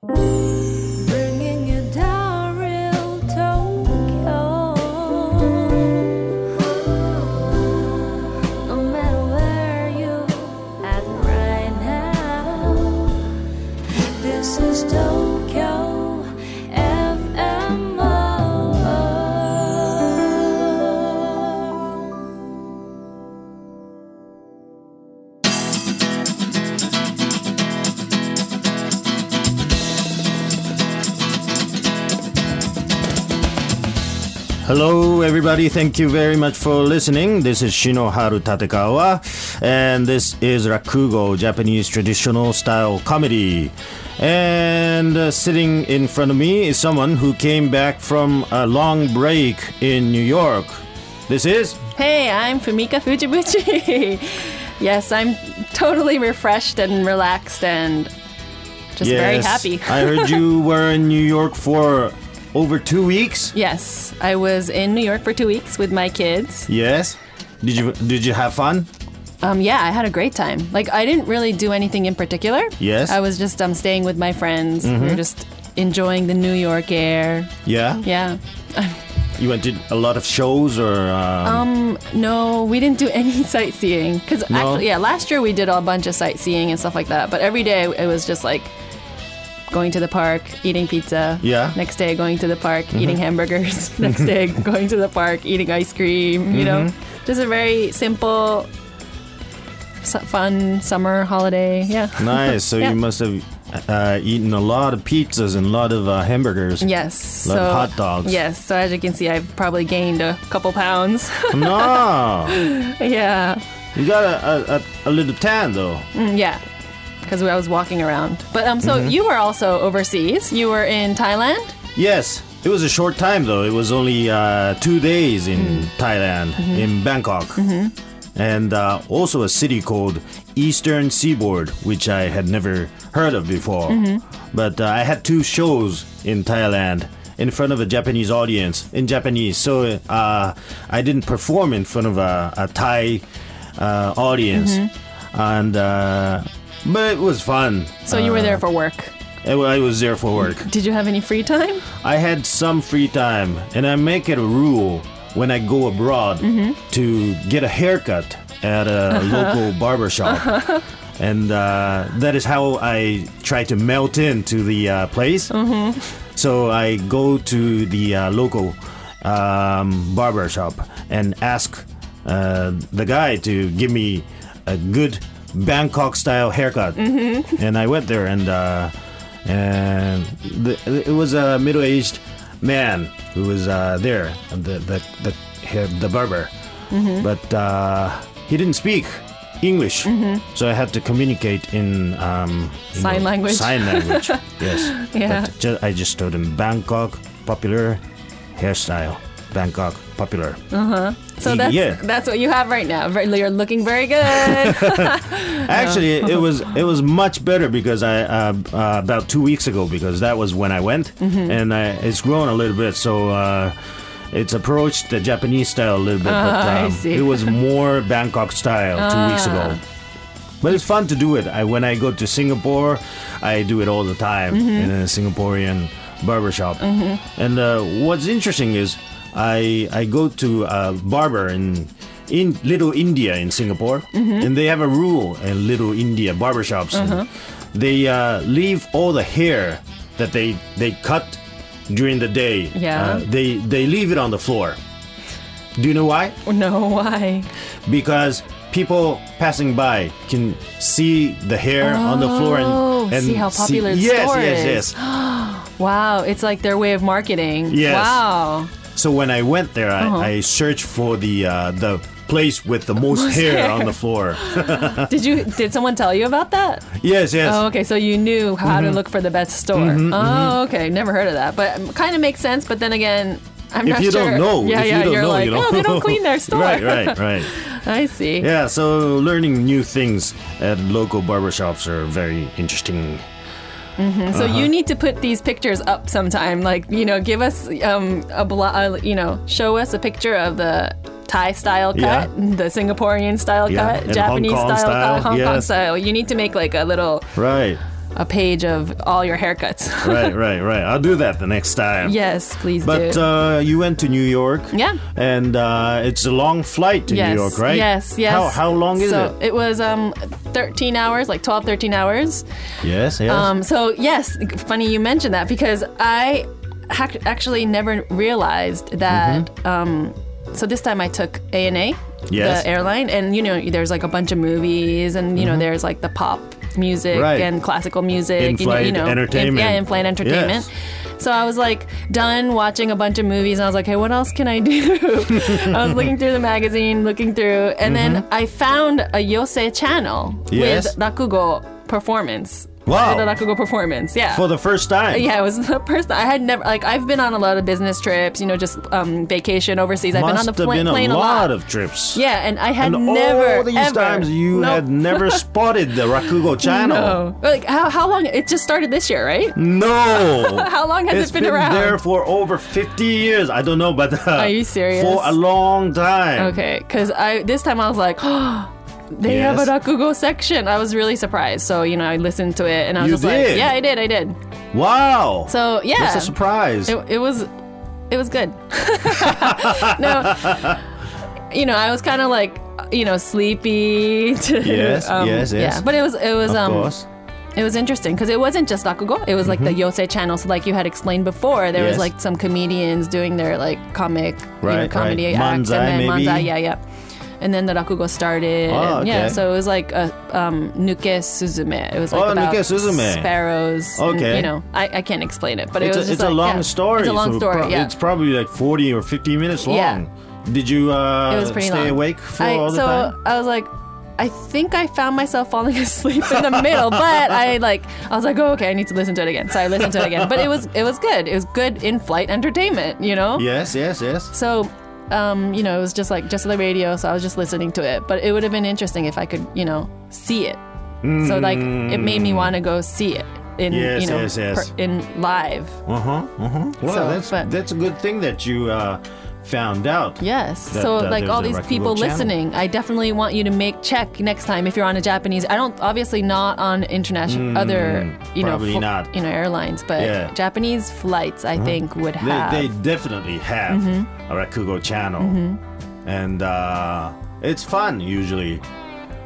Bringing everybody. Thank you very much for listening. This is Shinoharu Tatekawa, and this is Rakugo, Japanese traditional style comedy. And uh, sitting in front of me is someone who came back from a long break in New York. This is Hey, I'm Fumika Fujibuchi. yes, I'm totally refreshed and relaxed and just very Yes, happy. I heard you were in New York for over two weeks. yes, I was in New York for two weeks with my kids. Yes. Did you did you have fun? Um, yeah, I had a great time. Like, I didn't really do anything in particular. Yes. I was just um, staying with my friends. We were just enjoying the New York air. Yeah. Yeah. You went to a lot of shows or um, No, we didn't do any sightseeing. Because No? actually, yeah, last year we did a bunch of sightseeing and stuff like that. But every day it was just like going to the park, eating pizza. Yeah. Next day going to the park, eating hamburgers. Next day going to the park, eating ice cream. You know, just a very simple, fun summer holiday. Yeah. Nice. So Yeah. you must have uh, eaten a lot of pizzas and a lot of uh, hamburgers. Yes. Lot so of hot dogs. Yes. So as you can see, I've probably gained a couple pounds. No, yeah. you got a, a, a little tan though. Mm, Yeah, because I was walking around. But um, so Mm-hmm. you were also overseas. You were in Thailand. Yes, it was a short time though. It was only uh, two days in Mm. Thailand, Mm-hmm. in Bangkok, and uh, also a city called Eastern Seaboard, which I had never heard of before. Mm-hmm. But uh, I had two shows in Thailand. In front of a Japanese audience in Japanese, so uh, I didn't perform in front of a, a Thai uh, audience, Mm-hmm. and uh, but it was fun. So you were Uh, there for work. I, I was there for work. Did you have any free time? I had some free time, and I make it a rule when I go abroad to get a haircut at a local barber shop. And uh, that is how I try to melt into the uh, place. So I go to the uh, local um, barber shop and ask uh, the guy to give me a good Bangkok style haircut. And I went there and uh, and the, it was a middle aged man who was uh, there, the the the, the barber, but uh, he didn't speak. English, so I had to communicate in um, Sign language. Sign language, yes. Yeah. But ju- I just told him Bangkok popular hairstyle. Bangkok popular. Uh-huh. So that's Yeah. that's what you have right now. You're looking very good. Actually, it was it was much better because I uh, uh, about two weeks ago because that was when I went Mm-hmm. and I, it's grown a little bit. So uh, it's approached the Japanese style a little bit, but Ah, I um, it was more Bangkok style two weeks ago. Ah. But it's fun to do it. I, when I go to Singapore, I do it all the time Mm-hmm. in a Singaporean barbershop. And uh, what's interesting is I I go to a barber in in Little India in Singapore, Mm-hmm. and they have a rule in Little India barbershops. Uh-huh. They uh, leave all the hair that they they cut during the day. Yeah. uh, they they leave it on the floor. Do you know why? no, why? because people passing by can see the hair on the floor and, Oh, and see how popular the yes, yes, is. yes. Wow, it's like their way of marketing. Yes. Wow. So when I went there, I, Uh-huh. I searched for the uh, the place with the most, Most hair, hair. on the floor. Did you? Did someone tell you about that? yes, yes. Oh, okay. So you knew how Mm-hmm. to look for the best store. oh, okay. Never heard of that, but kind of makes sense. But then again, I'm not sure. if not you sure. don't know, yeah, if yeah, you don't are like, you know. oh, they don't clean their store. right, right, right. I see. Yeah, so learning new things at local barbershops are very interesting. So Uh-huh. you need to put these pictures up sometime. Like, you know, give us um, a, blo- uh, you know, show us a picture of the Thai style cut, Yeah. the Singaporean style Yeah, cut, and Japanese style, style, cut, Hong Kong style. You need to make like a little Right. a page of all your haircuts. right, right, right. I'll do that the next time. yes, please But do. uh, you went to New York. Yeah. And uh, it's a long flight to yes, New York, right? Yes, yes. How, how long is so it? it was um 13 hours, like 12, 13 hours. Yes, yes. Um, so yes, funny you mentioned that because I ha- actually never realized that. Um, so this time I took ANA, Mm-hmm. The airline, and you know there's like a bunch of movies, and you know there's like the pop music Mm-hmm. Right. and classical music, you know- In-flight you know, in- entertainment. yeah, in-flight entertainment. So I was like done watching a bunch of movies, and I was like, hey, what else can I do? I was looking through the magazine, looking through, and then I found a Yose channel Mm-hmm. Yes. with rakugo performance. Wow. With a rakugo performance, yeah. For the first time. yeah, it was the first. time I had never like I've been on a lot of business trips, you know, just um, vacation overseas. I've been on the pla- been a plane lot, a lot. of trips. yeah, and I had And never all these ever, times you Nope. had never spotted the Rakugo channel. no. Like how how long? It just started this year, right? No. How long has It's it been, around? there for over 50 years. I don't know, but uh, Are you serious? For a long time. Okay, because I this time I was like, oh, they have a rakugo section. I was really surprised. So you know, I listened to it and I was You just like, yeah, I did, I did. Wow. So yeah, That's a surprise. It, it was, it was good. no, you know, I was kind of like, you know, sleepy. To, Yes, yes, yes. Yeah, but it was, it was, of um, course. it was interesting because it wasn't just rakugo. It was like the Yose channel. So like you had explained before, there Mm-hmm. Yes. was like some comedians doing their like comic, you know, Right, comedy right. acts, Manzai, and then maybe? manzai, yeah, yeah. And then the rakugo started. Oh, and yeah, okay. so it was like a um, Nuke Suzume. It was like Oh, about Nuke Suzume. sparrows. and, Okay. you know, I, I can't explain it, but It's it was a, it's a long yeah. story. It's a long so story. pro- yeah. It's probably like 40 or 50 minutes long. Yeah. Did you uh, It was pretty stay long. awake for I, all the so time? I was like, I think I found myself falling asleep in the middle, but I like I was like, oh okay, I need to listen to it again. So I listened to it again, but it was it was good. It was good in-flight entertainment, you know. Yes, yes, yes. So, um, you know, it was just like just the radio, so I was just listening to it. But it would have been interesting if I could, you know, see it. So like it made me want to go see it in Yes, you know yes, yes. in live. Uh huh. Uh huh. Well, So, that's but- that's a good thing that you uh, found out. Yes. that, so uh, like all these people listening, I definitely want you to make check next time if you're on a Japanese. I don't obviously not on international other you know fl- not. you know airlines, but Yeah. Japanese flights I think would have. they definitely have Mm-hmm. a Rakugo channel, and uh, it's fun usually.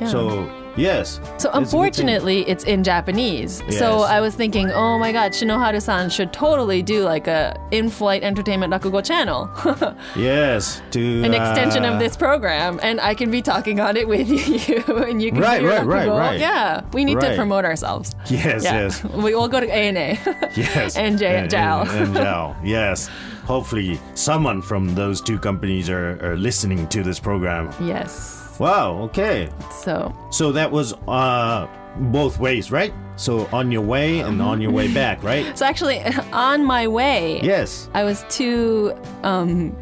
Yeah. So yes. so it's a good thing. unfortunately, it's in Japanese. So I was thinking, oh my God, Shinoharu-san should totally do like a in-flight entertainment rakugo channel, yes, to an extension uh, of this program, and I can be talking on it with you, and you can Right, right, right, rakugo. right. Yeah, we need to promote ourselves. Yes, Yeah, yes, we all go to ANA. yes. And J- and, JAL. and, and Yes. Hopefully, someone from those two companies are, are listening to this program. Yes. Wow. Okay. So So that was uh, both ways, right? So on your way and on your way back, right? so actually, on my way, Yes. I was too um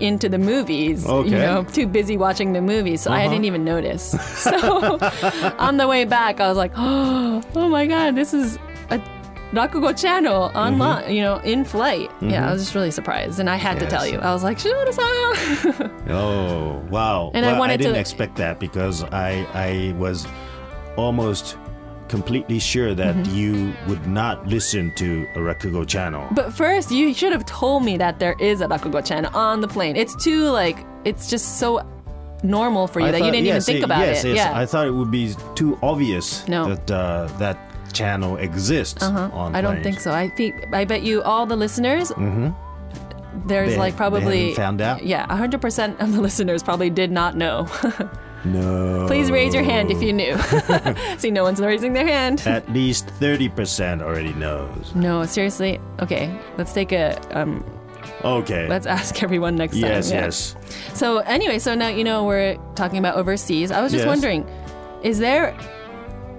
into the movies. Okay. You know, too busy watching the movies, so I Uh-huh. didn't even notice. So on the way back, I was like, oh, oh my god, this is Rakugo channel online, Mm-hmm. you know, in flight. Yeah, I was just really surprised, and I had to tell you. I was like, Shinoda-san. Oh wow! And I well, I didn't to- expect that because I I was almost completely sure that Mm-hmm. you would not listen to a Rakugo channel. But first, you should have told me that there is a Rakugo channel on the plane. It's too like it's just so normal for you I that you didn't even yes, think about yes, it. Yes, yeah. I thought it would be too obvious No. that uh, that channel exists on Uh-huh. I don't think so. I think I bet you all the listeners. There's They- like probably found out? Yeah, hundred percent of the listeners probably did not know. No. Please raise your hand if you knew. See, no one's raising their hand. At least thirty percent already knows. No, seriously. Okay, let's take a. Um, Okay. let's ask everyone next time. yes, Yeah. yes. So anyway, so now you know we're talking about overseas. I was just Yes. wondering, is there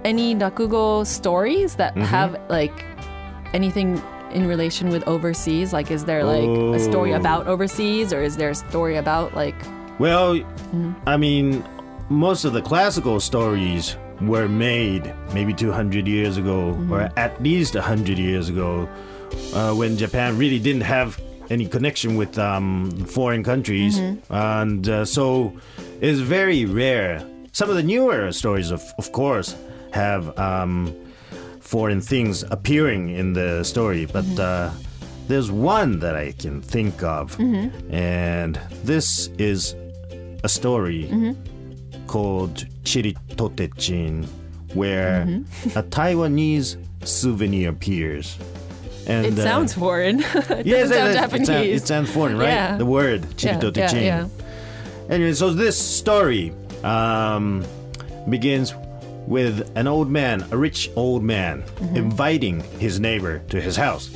any Rakugo stories that Mm-hmm. have like anything in relation with overseas? Like, is there like a story Oh. about overseas, or is there a story about like? Well, Mm-hmm. I mean, most of the classical stories were made maybe 200 years ago, Mm-hmm. or at least 100 years ago, uh, when Japan really didn't have any connection with um, foreign countries. Mm-hmm. And uh, so it's very rare. Some of the newer stories, of, of course, have. Um, foreign things appearing in the story, but uh, there's one that I can think of, and this is a story called Chiritotechin, where a Taiwanese souvenir appears. And It uh, sounds foreign. it Yes, doesn't sound it- it, Japanese. sound- it sounds foreign, right? Yeah. The word yeah, Chiritotechin. yeah, yeah. Anyway, so this story um, begins with an old man, a rich old man, inviting his neighbor to his house.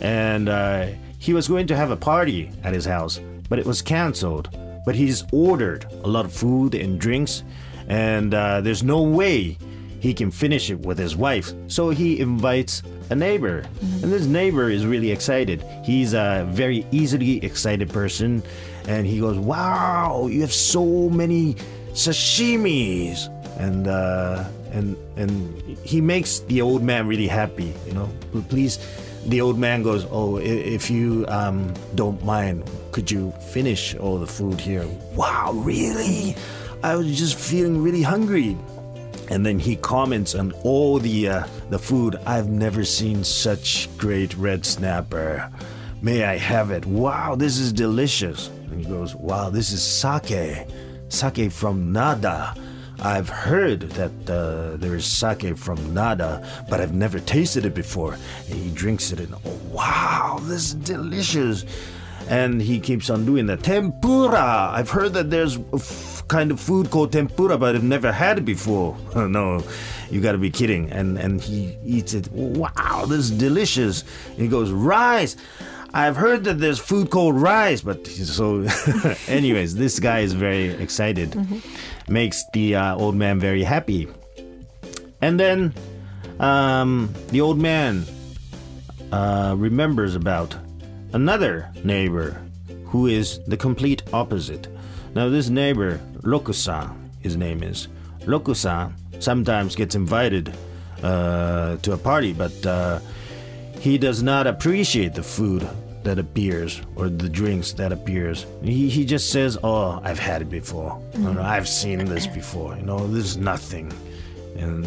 And uh, he was going to have a party at his house, but it was canceled. But he's ordered a lot of food and drinks, and uh, there's no way he can finish it with his wife. So he invites a neighbor. And this neighbor is really excited. He's a very easily excited person. And he goes, Wow, you have so many sashimis. And, uh, and, and he makes the old man really happy, you know. Please, the old man goes, Oh, if you um, don't mind, could you finish all the food here? Wow, really? I was just feeling really hungry. And then he comments on all the uh, the food. I've never seen such great red snapper. May I have it? Wow, this is delicious. And he goes, Wow, this is sake, sake from Nada. I've heard that uh, there is sake from Nada, but I've never tasted it before. And he drinks it, and oh, wow, this is delicious. And he keeps on doing that. Tempura! I've heard that there's a f- kind of food called tempura, but I've never had it before. no, you gotta be kidding. And and he eats it. Wow, this is delicious. And he goes, rice! I've heard that there's food called rice, but so, anyways, this guy is very excited. Makes the uh, old man very happy. And then um, the old man uh, remembers about another neighbor who is the complete opposite. Now, this neighbor, Rokusan, his name is Rokusan, sometimes gets invited uh, to a party, but uh, he does not appreciate the food that appears or the drinks that appears. He, he just says, "Oh, I've had it before. No, I've seen this before. You know, this is nothing." And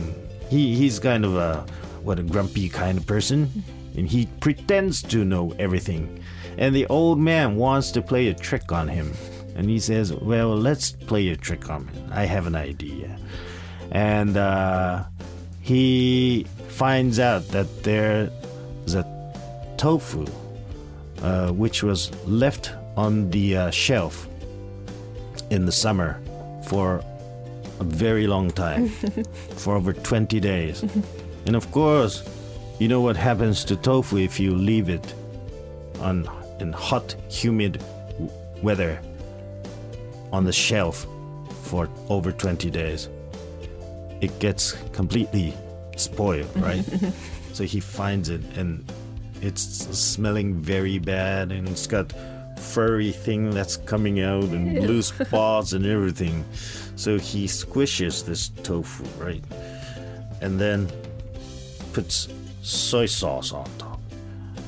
he he's kind of a what a grumpy kind of person, and he pretends to know everything. And the old man wants to play a trick on him, and he says, "Well, let's play a trick on him. I have an idea." And uh, he finds out that there's a tofu uh, which was left on the uh, shelf in the summer for a very long time, for over 20 days. and of course, you know what happens to tofu if you leave it on in hot, humid weather on the shelf for over 20 days. It gets completely spoiled, right? so he finds it and it's smelling very bad and it's got furry thing that's coming out and blue spots and everything. So he squishes this tofu, right? And then puts soy sauce on top.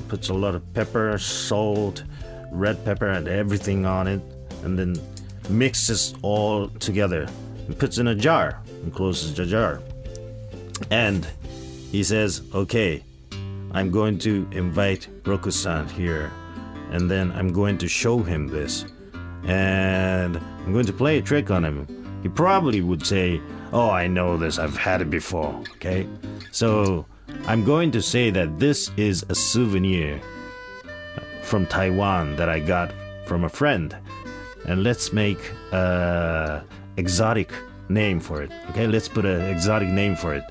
Puts a lot of pepper, salt, red pepper, and everything on it, and then mixes all together and puts in a jar and closes the jar. And he says, Okay, I'm going to invite Roku-san here, and then I'm going to show him this, and I'm going to play a trick on him. He probably would say, "Oh, I know this. I've had it before." Okay, so I'm going to say that this is a souvenir from Taiwan that I got from a friend, and let's make a exotic name for it. Okay, let's put an exotic name for it.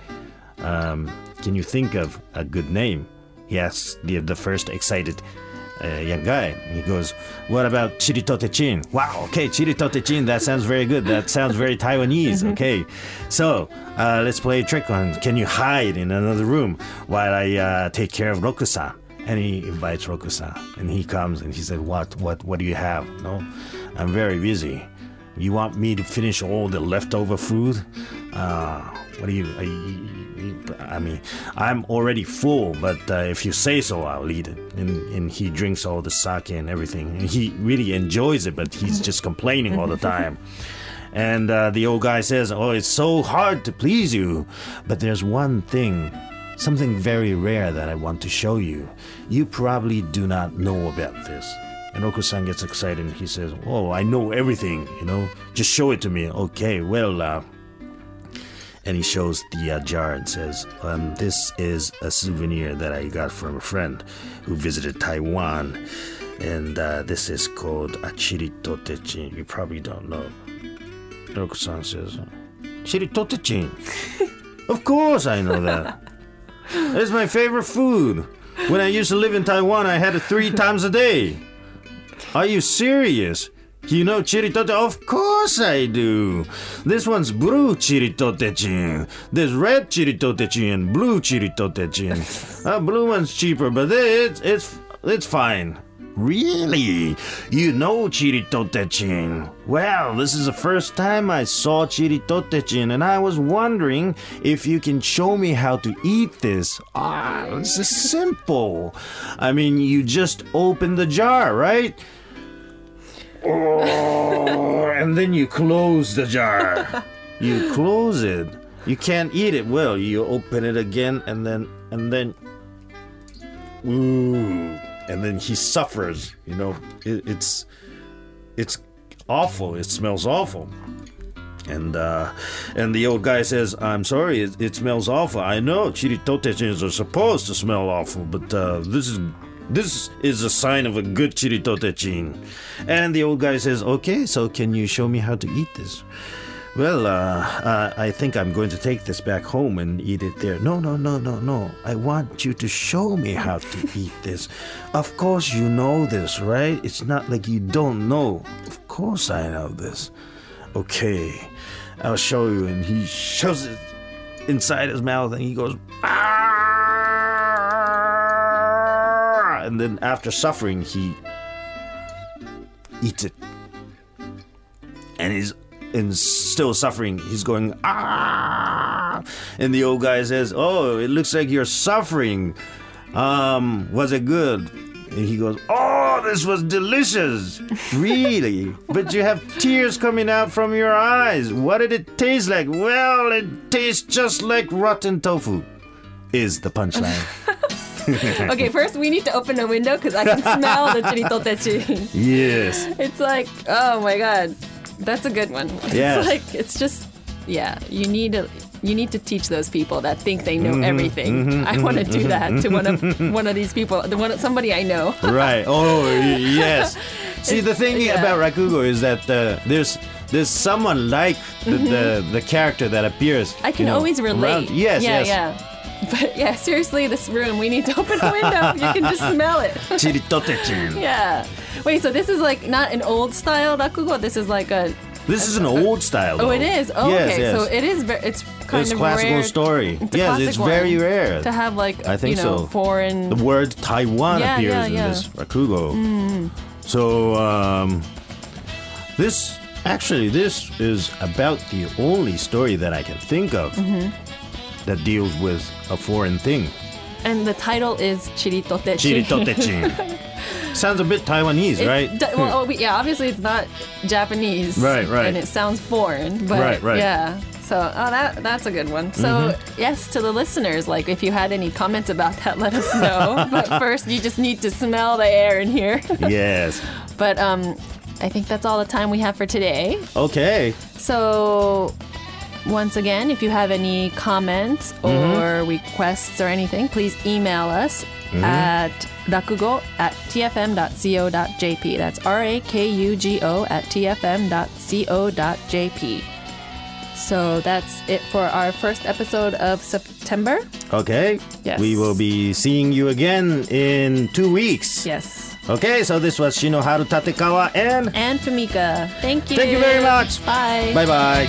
Um, can you think of a good name? He asks the, the first excited uh, young guy. He goes, What about Chiritotechin? Wow, okay, Chiritotechin, that sounds very good. That sounds very Taiwanese. Okay, so uh, let's play a trick on Can you hide in another room while I uh, take care of Rokusan? And he invites Rokusan, and he comes and he said, What, what, what do you have? No, I'm very busy. You want me to finish all the leftover food? Uh, what do you, I, I mean, I'm already full, but uh, if you say so, I'll eat it. And, and he drinks all the sake and everything. And he really enjoys it, but he's just complaining all the time. And uh, the old guy says, Oh, it's so hard to please you. But there's one thing something very rare that I want to show you. You probably do not know about this. And Roku-san gets excited and he says, "Oh, I know everything. You know, just show it to me." Okay, well. Uh, and he shows the uh, jar and says, um, "This is a souvenir that I got from a friend who visited Taiwan, and uh, this is called a chirito techin. You probably don't know." Roku-san says, "Chirito techin. of course, I know that. It's my favorite food. When I used to live in Taiwan, I had it three times a day." Are you serious? You know chiritote? Of course I do. This one's blue chiritote-chin. There's red chiritote-chin and blue chiritote-chin. uh, blue one's cheaper, but it's it's it's fine. Really? You know chiritote-chin? Well, this is the first time I saw chiritote-chin, and I was wondering if you can show me how to eat this. Ah, this is simple. I mean, you just open the jar, right? Oh, and then you close the jar. You close it. You can't eat it. Well, you open it again, and then and then, ooh, and then he suffers. You know, it, it's it's awful. It smells awful. And uh, and the old guy says, "I'm sorry, it, it smells awful. I know chiritote-chins are supposed to smell awful, but uh, this is this is a sign of a good chiritote-chin." And the old guy says, "Okay, so can you show me how to eat this?" Well, uh, uh, I think I'm going to take this back home and eat it there. No, no, no, no, no. I want you to show me how to eat this. Of course, you know this, right? It's not like you don't know. Of course, I know this. Okay, I'll show you. And he shoves it inside his mouth and he goes, "Ah!" And then after suffering, he eats it. And he's and still suffering. He's going, ah! And the old guy says, oh, it looks like you're suffering. Um, was it good? And he goes, oh, this was delicious. Really? but you have tears coming out from your eyes. What did it taste like? Well, it tastes just like rotten tofu, is the punchline. Okay, first we need to open a window because I can smell the chiritote-chin. yes. It's like, oh my god, that's a good one. It's like it's just, yeah. You need to you need to teach those people that think they Mm-hmm, know everything. I want to do that to one of one of these people, the one somebody I know. right. Oh, yes. See, the thing yeah. about Rakugo is that uh, there's there's someone like the, the, the character that appears. Mm-hmm. I can you know, always relate. around- Yes, yeah, yes. yeah. But yeah, seriously, this room we need to open a window. you can just smell it. Yeah. Wait, so this is like not an old style rakugo. This is like a. This is an old style. Oh, it is. Oh, yes, okay. Yes. So it is. Very, it's kind it's of classical rare story. It's a yes, classic it's very one rare. to have like I think you know so. foreign. the word Taiwan Yeah, appears yeah, in this Rakugo. So um, this actually this is about the only story that I can think of Mm-hmm. That deals with a foreign thing. and the title is Chiritote. Chiritote-chin. Sounds a bit Taiwanese, It right? d- well, oh, yeah, obviously it's not Japanese, Right, right. and it sounds foreign, but Right, right. yeah. So oh, that that's a good one. So Mm-hmm. yes, to the listeners, like if you had any comments about that, let us know. but first, you just need to smell the air in here. yes. but um, I think that's all the time we have for today. Okay. So once again, if you have any comments Mm-hmm. or requests or anything, please email us at rakugo at tfm.co.jp. That's R A K U G O at tfm.co.jp. So that's it for our first episode of September. Okay. Yes. We will be seeing you again in two weeks. Yes. Okay, so this was Shinoharu Tatekawa and And Fumika. Thank you. Thank you very much. Bye. bye bye.